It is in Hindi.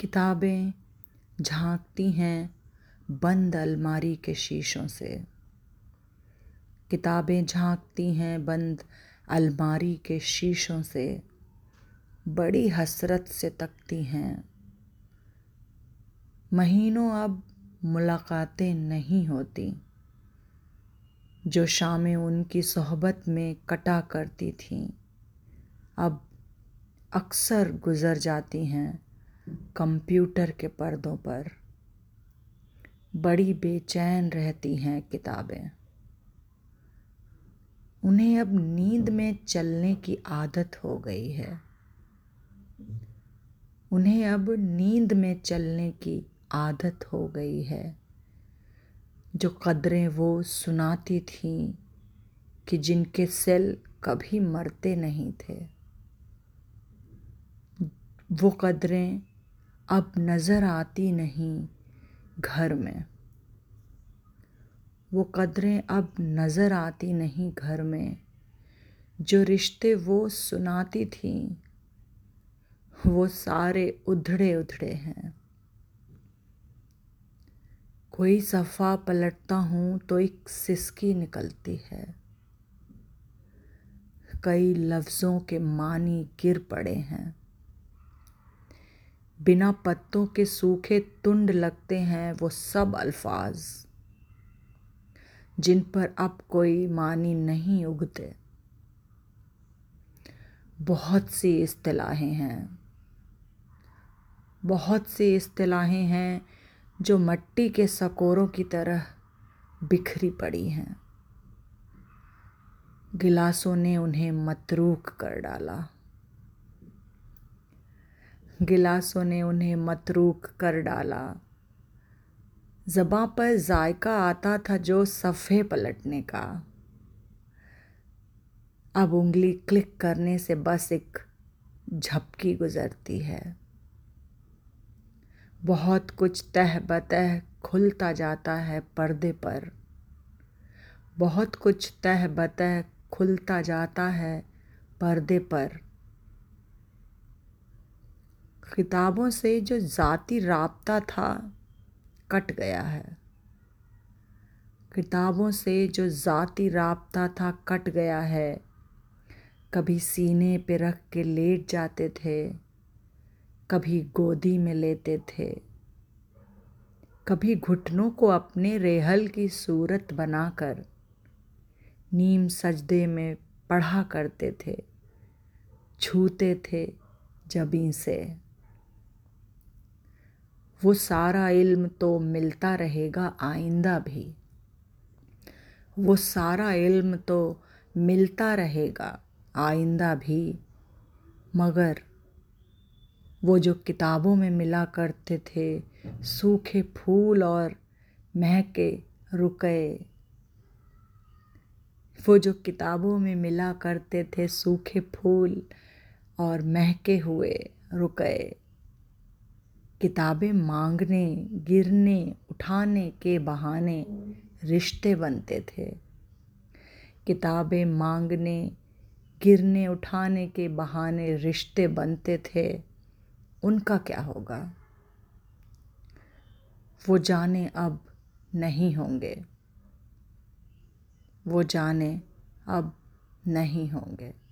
किताबें झांकती हैं बंद अलमारी के शीशों से। किताबें झांकती हैं बंद अलमारी के शीशों से। बड़ी हसरत से तकती हैं। महीनों अब मुलाकातें नहीं होती, जो शामें उनकी सोहबत में कटा करती थीं। अब अक्सर गुज़र जाती हैं। कंप्यूटर के पर्दों पर बड़ी बेचैन रहती हैं किताबें। उन्हें अब नींद में चलने की आदत हो गई है। उन्हें अब नींद में चलने की आदत हो गई है। जो कदरें वो सुनाती थीं कि जिनके सेल कभी मरते नहीं थे। वो कदरें अब नज़र आती नहीं घर में। वो कदरें अब नज़र आती नहीं घर में। जो रिश्ते वो सुनाती थीं, वो सारे उधड़े उधड़े हैं। कोई सफ़ा पलटता हूँ तो एक सिसकी निकलती है। कई लफ्ज़ों के मानी गिर पड़े हैं। बिना पत्तों के सूखे तुंड लगते हैं वो सब अल्फाज, जिन पर अब कोई मानी नहीं उगते। बहुत सी इस्तलाहें हैं, बहुत सी इस्तलाहें हैं जो मट्टी के सकोरों की तरह बिखरी पड़ी हैं। गिलासों ने उन्हें मतरूक कर डाला। गिलासों ने उन्हें मतरूक कर डाला। जबां पर जायका आता था जो सफ़े पलटने का। अब उंगली क्लिक करने से बस एक झपकी गुजरती है। बहुत कुछ तह बतह खुलता जाता है पर्दे पर। बहुत कुछ तह बतह खुलता जाता है पर्दे पर। किताबों से जो ज़ाती रबता था, कट गया है। किताबों से जो ज़ाती रबता था, कट गया है। कभी सीने पे रख के लेट जाते थे, कभी गोदी में लेते थे, कभी घुटनों को अपने रेहल की सूरत बनाकर, नीम सजदे में पढ़ा करते थे, छूते थे जबी से। वो सारा इल्म तो मिलता रहेगा आइंदा भी। वो सारा इल्म तो मिलता रहेगा आइंदा भी। मगर वो जो किताबों में मिला करते थे, सूखे फूल और महके रुके, वो जो किताबों में मिला करते थे, सूखे फूल और महके हुए, रुके किताबें मांगने, गिरने, उठाने के बहाने रिश्ते बनते थे। किताबें मांगने, गिरने, उठाने के बहाने रिश्ते बनते थे। उनका क्या होगा? वो जाने अब नहीं होंगे। वो जाने अब नहीं होंगे।